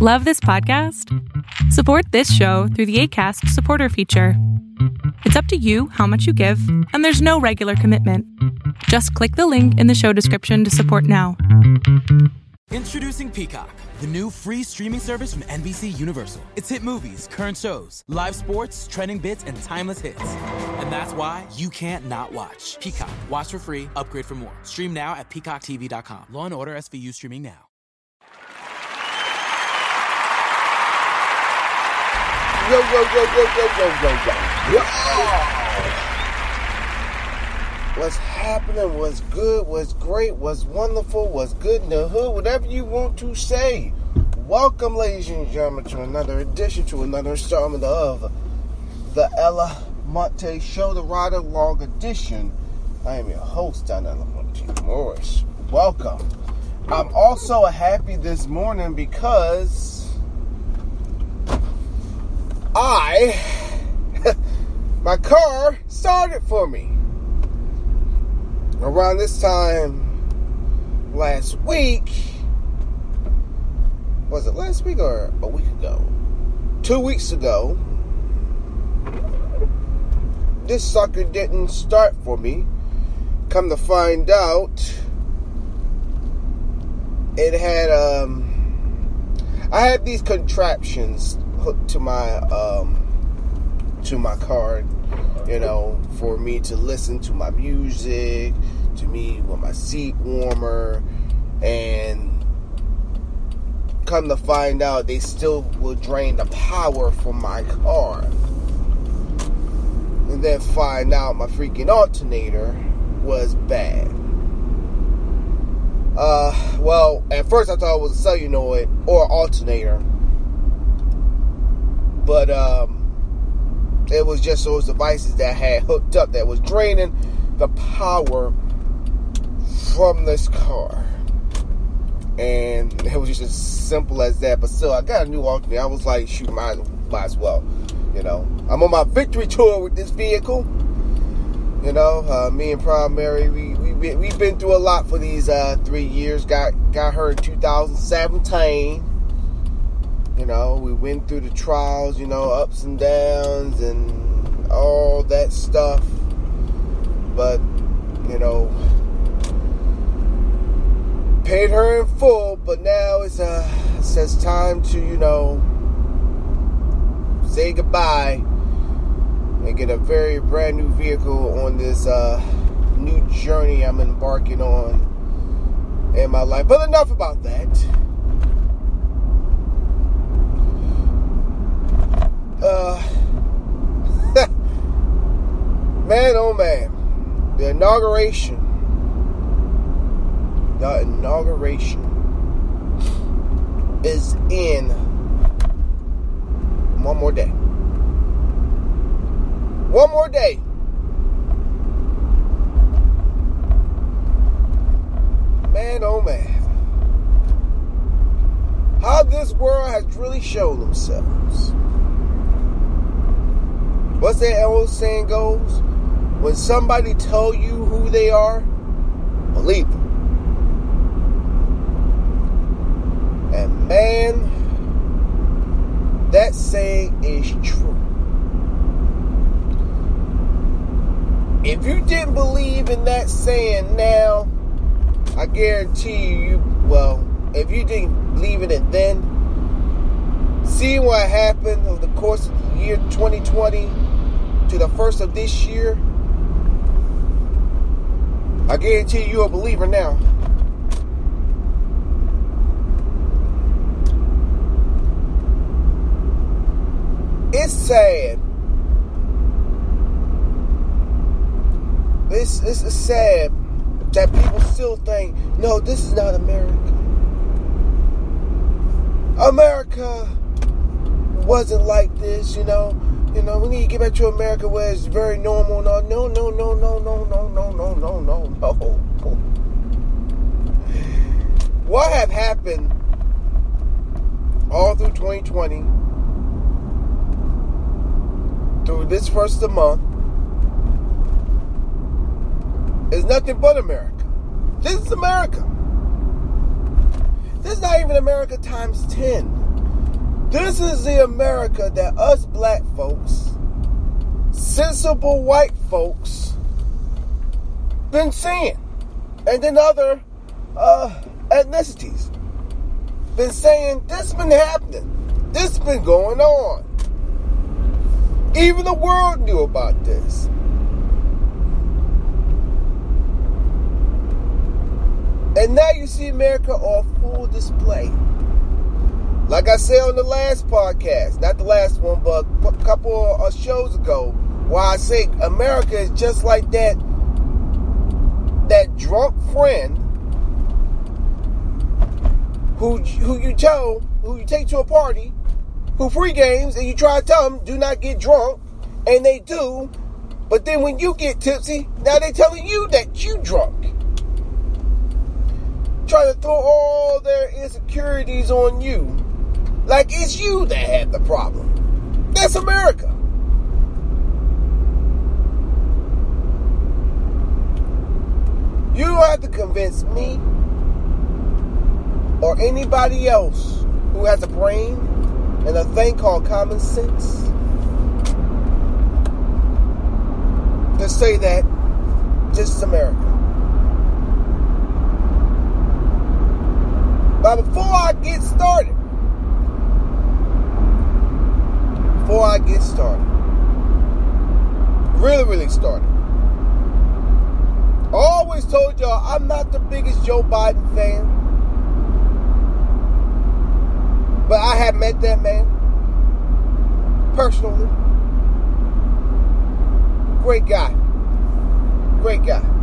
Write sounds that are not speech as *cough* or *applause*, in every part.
Love this podcast? Support this show through the ACAST supporter feature. It's up to you how much you give, and there's no regular commitment. Just click the link in the show description to support now. Introducing Peacock, the new free streaming service from NBC Universal. It's hit movies, current shows, live sports, trending bits, and timeless hits. And that's why you can't not watch. Peacock. Watch for free, upgrade for more. Stream now at peacocktv.com. Law and Order SVU streaming now. Yo, yo, yo, yo, yo, yo, yo, yo. yo. What's happening? What's good? What's great? What's wonderful? What's good in the hood? Whatever you want to say. Welcome, ladies and gentlemen, to another edition, to another installment of the Ella Monte Show, the Ride Along edition. I am your host, Don Almonte Morris. Welcome. I'm also happy this morning because I, *laughs* my car started for me. Around this time last week, was it last week or a week ago? Two weeks ago, this sucker didn't start for me. Come to find out, it had, um, I had these contraptions hooked to my um, to my card, you know, for me to listen to my music, to me with my seat warmer, and come to find out they still will drain the power from my car. And then find out my freaking alternator was bad. Uh, well, at first I thought it was a solenoid or alternator but um, it was just those devices that had hooked up that was draining the power from this car. And it was just as simple as that. But still, I got a new alternator. I was like, shoot, might, might as well. You know, I'm on my victory tour with this vehicle. You know, uh, me and Primary, we, we, we've been through a lot for these uh, three years. Got, got her in 2017 you know, we went through the trials, you know, ups and downs and all that stuff. But, you know, paid her in full, but now it's uh it says time to, you know, say goodbye and get a very brand new vehicle on this uh new journey I'm embarking on in my life. But enough about that. Uh, *laughs* man, oh man, the inauguration, the inauguration is in one more day. One more day. Man, oh man. How this world has really shown themselves. What's that old saying goes? When somebody tell you who they are, believe them. And man, that saying is true. If you didn't believe in that saying now, I guarantee you, well, if you didn't believe in it then, see what happened over the course of the year 2020 to the first of this year, I guarantee you're a believer now. It's sad. This is sad that people still think, no, this is not America. America wasn't like this, you know. You know, we need to get back to America where it's very normal. No, no, no, no, no, no, no, no, no, no, no, no. What have happened all through 2020, through this first of the month, is nothing but America. This is America. This is not even America times 10. This is the America that us black folks, sensible white folks, been seeing. And then other uh, ethnicities been saying this been happening. This been going on. Even the world knew about this. And now you see America on full display. Like I said on the last podcast, not the last one, but a couple of shows ago, why I say America is just like that that drunk friend who who you tell who you take to a party, who free games, and you try to tell them do not get drunk, and they do, but then when you get tipsy, now they're telling you that you drunk. Trying to throw all their insecurities on you like it's you that had the problem. That's America. You don't have to convince me or anybody else who has a brain and a thing called common sense to say that this is America. But before I get started, before I get started, really, really started, I always told y'all I'm not the biggest Joe Biden fan. But I have met that man personally. Great guy. Great guy.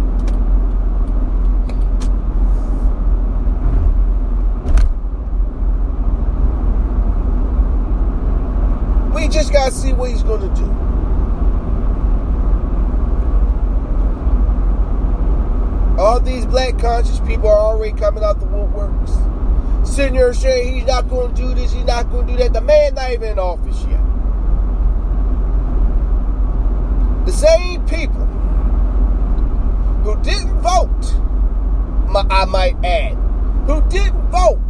See what he's going to do. All these black conscious people are already coming out the woodworks. Sitting saying he's not going to do this, he's not going to do that. The man not even in office yet. The same people who didn't vote, I might add, who didn't vote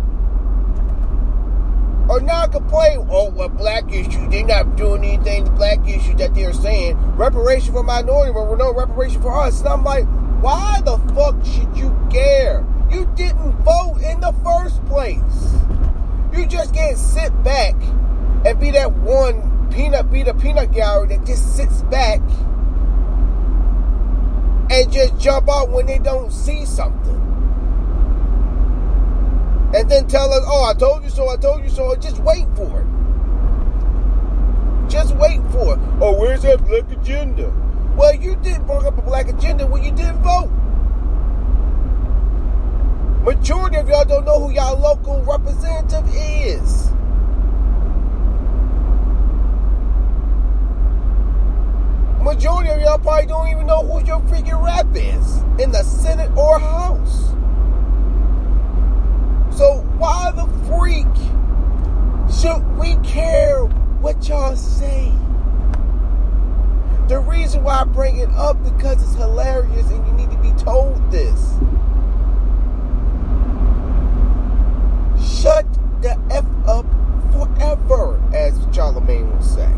are now complaining, oh, well, black issues, they're not doing anything to black issues that they're saying. Reparation for minority, but no reparation for us. And I'm like, why the fuck should you care? You didn't vote in the first place. You just can't sit back and be that one peanut, be the peanut gallery that just sits back and just jump out when they don't see something and then tell us, oh, I told you so, I told you so, just wait for it. Just wait for it. Oh, where's that black agenda? Well, you didn't bring up a black agenda when you didn't vote. Majority of y'all don't know who y'all local representative is. Majority of y'all probably don't even know who your freaking rep is in the Senate or House. So why the freak should we care what y'all say? The reason why I bring it up because it's hilarious and you need to be told this. Shut the F up forever, as Charlamagne would say.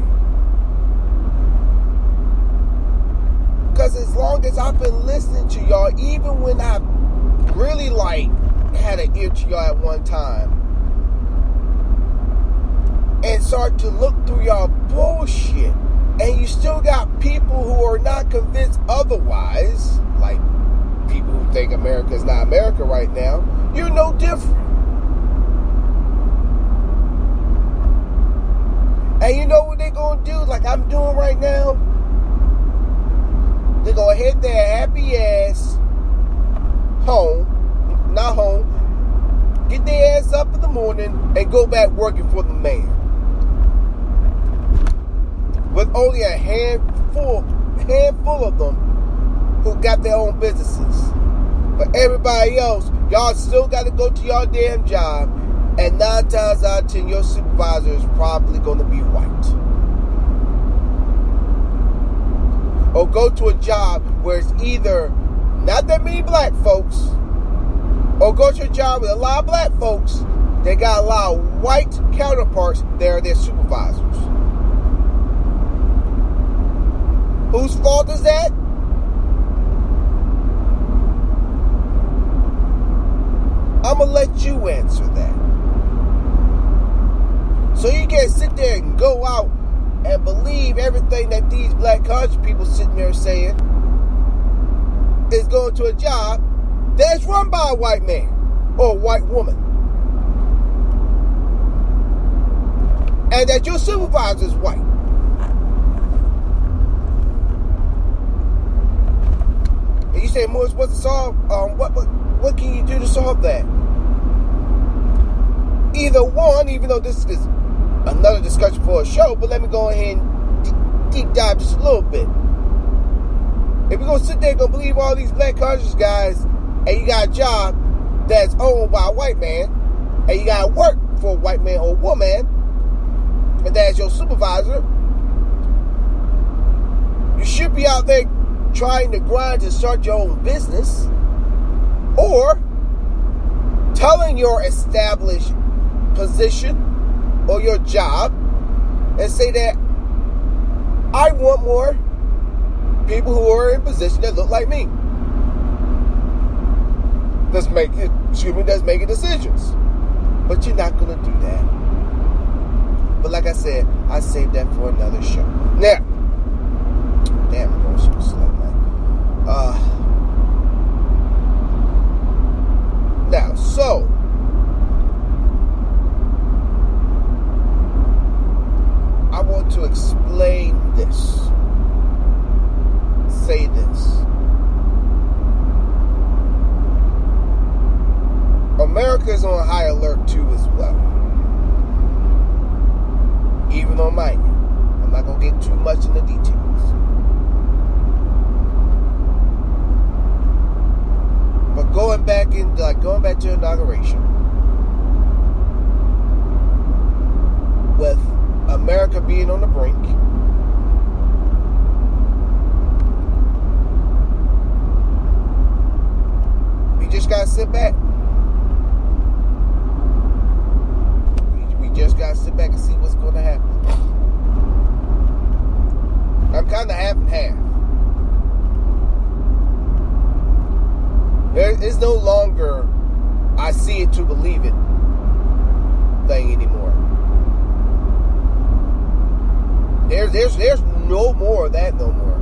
Because as long as I've been listening to y'all, even when I really like had an ear to y'all at one time and start to look through y'all bullshit. And you still got people who are not convinced otherwise like people who think america is not america right now you're no different. And you know what they're gonna do like i'm doing right now? They're gonna hit their happy ass home not home, get their ass up in the morning and go back working for the man. With only a handful, handful of them who got their own businesses. But everybody else, y'all still got to go to your damn job, and nine times out of ten, your supervisor is probably going to be white. Or go to a job where it's either not that many black folks or go to a job with a lot of black folks they got a lot of white counterparts that are their supervisors. Whose fault is that? I'm gonna let you answer that. So you can't sit there and go out and believe everything that these black country people sitting there saying is going to a job that's run by a white man or a white woman. And that your supervisor is white. You Morris, what's to solve? Um, what, what, what can you do to solve that? Either one, even though this is another discussion for a show, but let me go ahead and deep dive just a little bit. If you're gonna sit there and gonna believe all these black conscious guys, and you got a job that's owned by a white man, and you gotta work for a white man or woman, and that's your supervisor, you should be out there trying to grind to start your own business, or telling your established position or your job and say that I want more people who are in position that look like me. Make it, excuse me, that's making decisions. But you're not gonna do that. But like I said, I saved that for another show. Now, damn, I'm going super slow, man. Uh, now, so I want to explain this. Say this. America is on high alert too, as well. Even on my end. I'm not going to get too much in the details. But going back in, like going back to inauguration, with America being on the brink. We just gotta sit back. We, we just gotta sit back and see what's gonna happen. I'm kind of half and half. There is no longer I see it to believe it thing anymore. There's there's there's no more of that no more.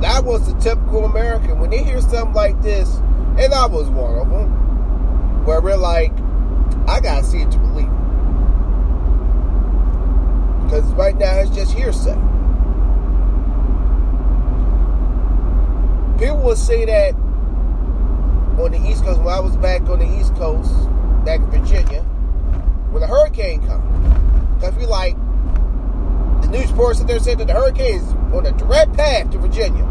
That was the typical American. When they hear something like this, and I was one of them, where we're like, I gotta see it to believe. Because right now it's just hearsay. People will say that on the East Coast, when I was back on the East Coast, back in Virginia, when a hurricane comes, because we like, the news reports that they're saying that the hurricane is on a direct path to Virginia.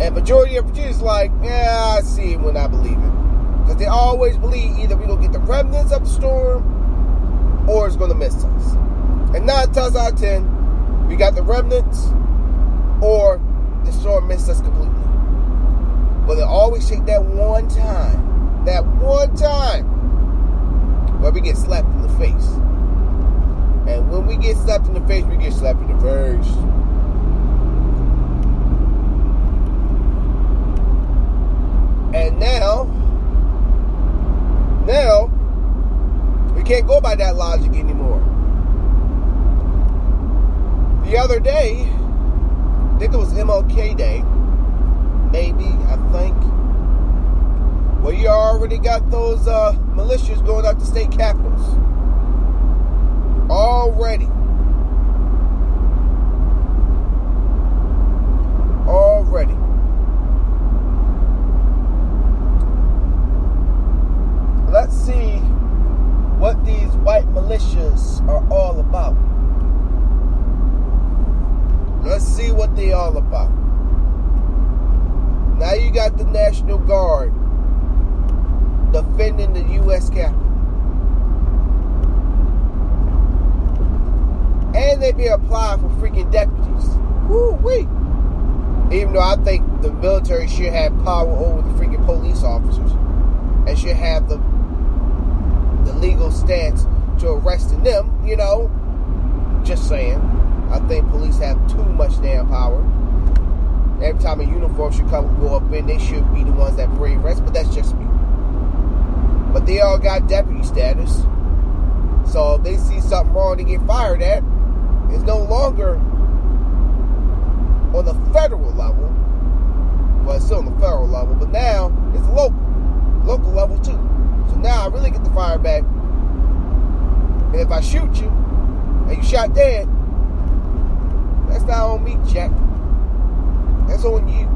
And majority of Virginia's like, yeah, I see it when I believe it. Because they always believe either we're going to get the remnants of the storm or it's going to miss us. And nine times out of ten, we got the remnants or the storm missed us completely. But they always take that one time, that one time, where we get slapped in the face. We get slapped in the face, we get slapped in the face. And now, now, we can't go by that logic anymore. The other day, I think it was MLK Day, maybe, I think, Well, you already got those uh, militias going out to state capitals. Already. Already. Let's see what these white militias are all about. Let's see what they all about. Now you got the National Guard defending the U.S. Capitol. And they be applying for freaking deputies. Woo wee. Even though I think the military should have power over the freaking police officers. and should have the the legal stance to arresting them, you know. Just saying. I think police have too much damn power. Every time a uniform should come go up in, they should be the ones that bring arrest, but that's just me. But they all got deputy status. So if they see something wrong, they get fired at. Longer on the federal level. Well, it's still on the federal level, but now it's local, local level too. So now I really get the fire back. And if I shoot you and you shot dead, that's not on me, Jack. That's on you.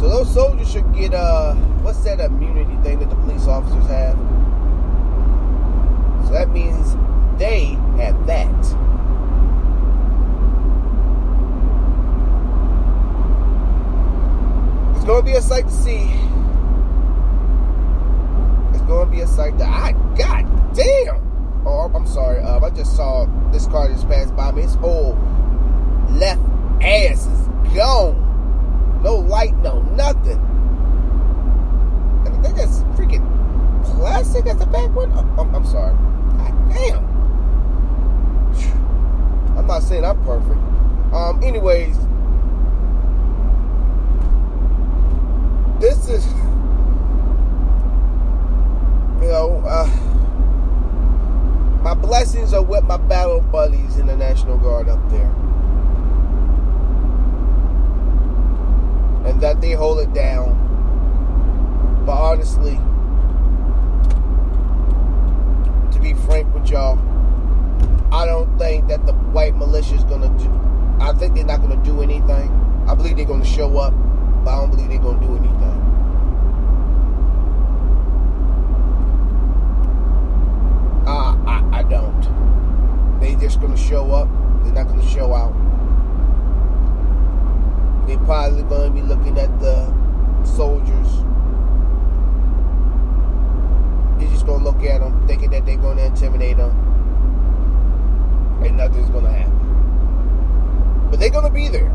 So those soldiers should get uh what's that immunity thing that the police officers have? That means they have that. It's gonna be a sight to see. It's gonna be a sight to I god damn. Oh, I'm sorry. Uh, I just saw this car just passed by me. Its whole left ass is gone. No light, no nothing. And I think that's freaking plastic as the back window. Oh, I'm, I'm sorry. Damn. I'm not saying I'm perfect. Um, anyways, this is, you know, uh, my blessings are with my battle buddies in the National Guard up there. And that they hold it down. But honestly, to be frank with y'all, I don't think that the white militia is gonna do. I think they're not gonna do anything. I believe they're gonna show up, but I don't believe they're gonna do anything. Uh, I, I don't. They just gonna show up. They're not gonna show out. They're probably gonna be looking at the soldiers. They're gonna look at them, thinking that they're gonna intimidate them, and nothing's gonna happen. But they're gonna be there.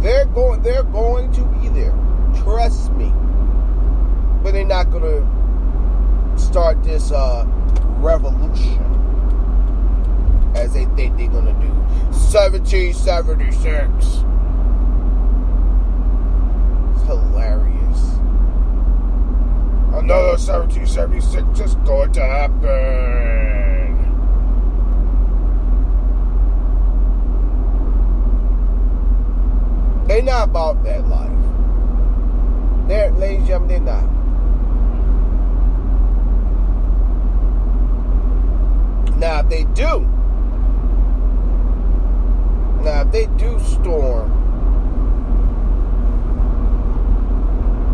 They're going. They're going to be there. Trust me. But they're not gonna start this uh, revolution as they think they're gonna do. 1776. It's hilarious. Another 1776 is going to happen. They're not about that life. They're, ladies and gentlemen, they're not. Now, if they do, now if they do storm,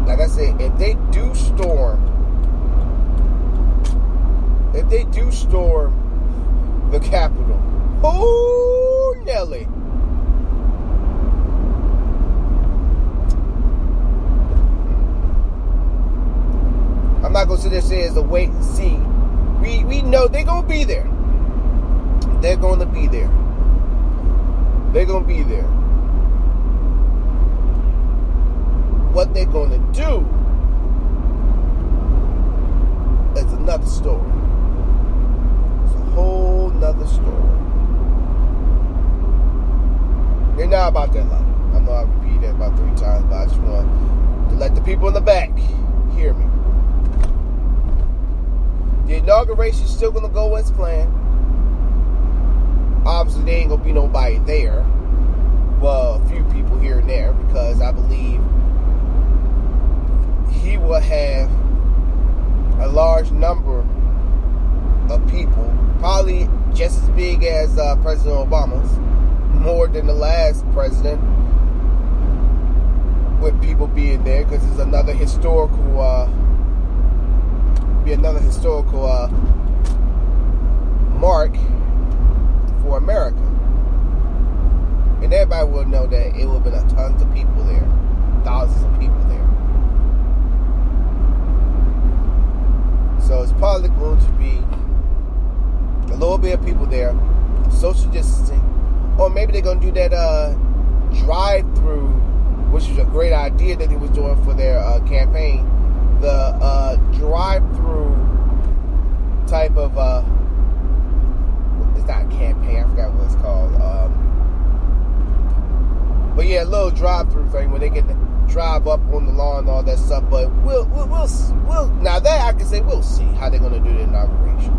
like I said, if they do storm, if they do storm the Capitol, oh Nelly. I'm not gonna sit there and say it's a wait and see. We we know they're gonna be there. They're gonna be there. They're gonna be there. What they're gonna do is another story. It's a whole nother story. They're not about that life. I know I repeated that about three times, but I just want to let the people in the back hear me. The inauguration is still gonna go as planned. Obviously, there ain't gonna be nobody there. Well, a few people here and there because I believe he will have a large number of people, probably just as big as uh, President Obama's, more than the last president, with people being there because it's another historical. Uh, be another historical uh, mark for America. And everybody will know that it will have been a tons of people there, thousands of people there. So it's probably going to be a little bit of people there, social distancing, or maybe they're going to do that uh, drive-through, which is a great idea that he was doing for their uh, campaign. The uh, drive-through type of uh, it's not campaign. I forgot what it's called. Um, but yeah, a little drive-through thing where they can drive up on the lawn and all that stuff. But we'll we'll we'll, we'll now that I can say we'll see how they're gonna do the inauguration.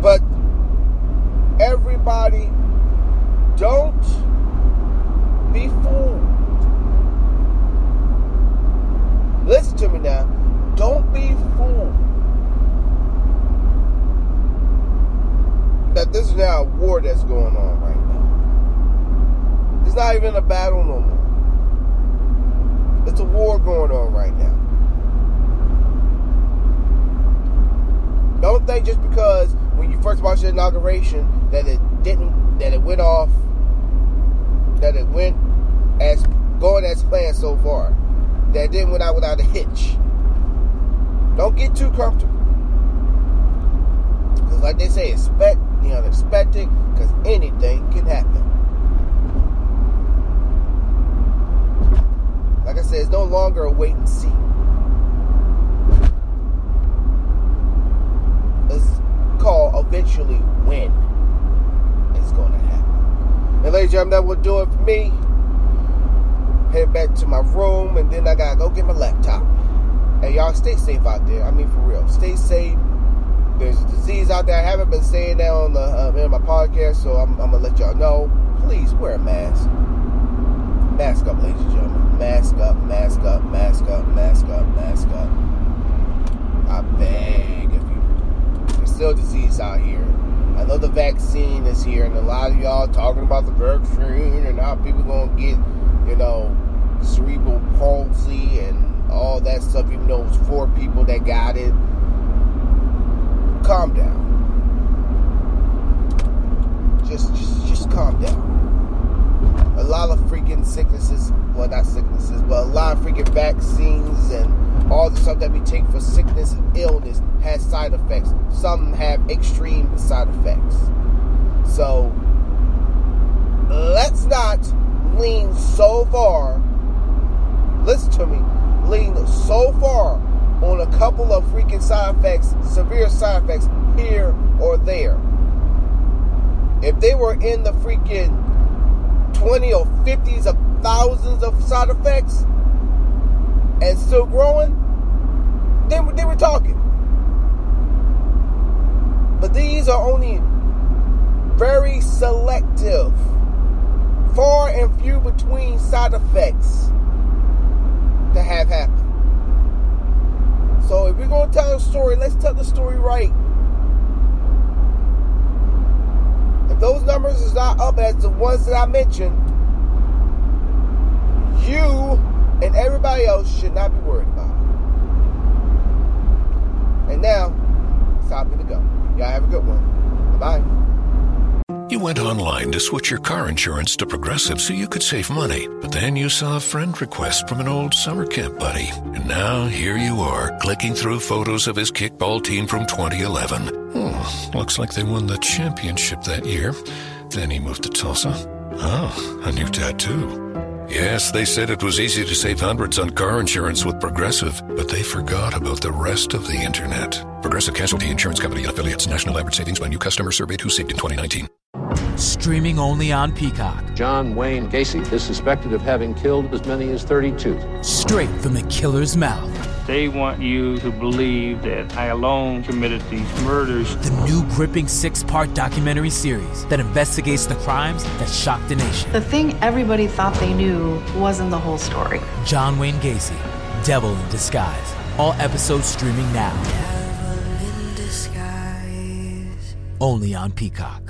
But everybody, don't be fooled. Listen to me now. Don't be fooled. That this is now a war that's going on right. It's not even a battle no more. It's a war going on right now. Don't think just because when you first watched the inauguration that it didn't that it went off that it went as going as planned so far. That it didn't went out without a hitch. Don't get too comfortable. Because like they say, expect the unexpected, because anything can happen. Like I said, it's no longer a wait and see. It's called eventually when it's going to happen. And ladies and gentlemen, that will do it for me. Head back to my room, and then I gotta go get my laptop. And y'all stay safe out there. I mean, for real, stay safe. There's a disease out there. I haven't been saying that on the uh, in my podcast, so I'm, I'm gonna let y'all know. Please wear a mask. Mask up, ladies and gentlemen. Mask up, mask up, mask up, mask up, mask up. I beg of you. There's still disease out here. I know the vaccine is here, and a lot of y'all talking about the vaccine and how people gonna get, you know, cerebral palsy and all that stuff. Even though it was four people that got it. Calm down. Just, just, just calm down. A lot of freaking sicknesses, well, not sicknesses, but a lot of freaking vaccines stuff that we take for sickness and illness has side effects. Some have extreme side effects. So let's not lean so far. Listen to me. Lean so far on a couple of freaking side effects, severe side effects here or there. If they were in the freaking 20 or 50s of thousands of side effects and still growing, then they were talking. But these are only very selective, far and few between side effects that have happened. So if we're going to tell a story, let's tell the story right. If those numbers is not up as the ones that I mentioned, you and everybody else should not be worried about. And now, it's time to go. Y'all have a good one. Bye bye. You went online to switch your car insurance to Progressive so you could save money, but then you saw a friend request from an old summer camp buddy. And now here you are, clicking through photos of his kickball team from 2011. Hmm, looks like they won the championship that year. Then he moved to Tulsa. Oh, a new tattoo. Yes, they said it was easy to save hundreds on car insurance with Progressive, but they forgot about the rest of the internet. Progressive Casualty Insurance Company and affiliates. National average savings by new customer surveyed who saved in 2019. Streaming only on Peacock. John Wayne Gacy is suspected of having killed as many as 32. Straight from the killer's mouth. They want you to believe that I alone committed these murders. The new gripping six part documentary series that investigates the crimes that shocked the nation. The thing everybody thought they knew wasn't the whole story. John Wayne Gacy, Devil in Disguise. All episodes streaming now. Only on Peacock.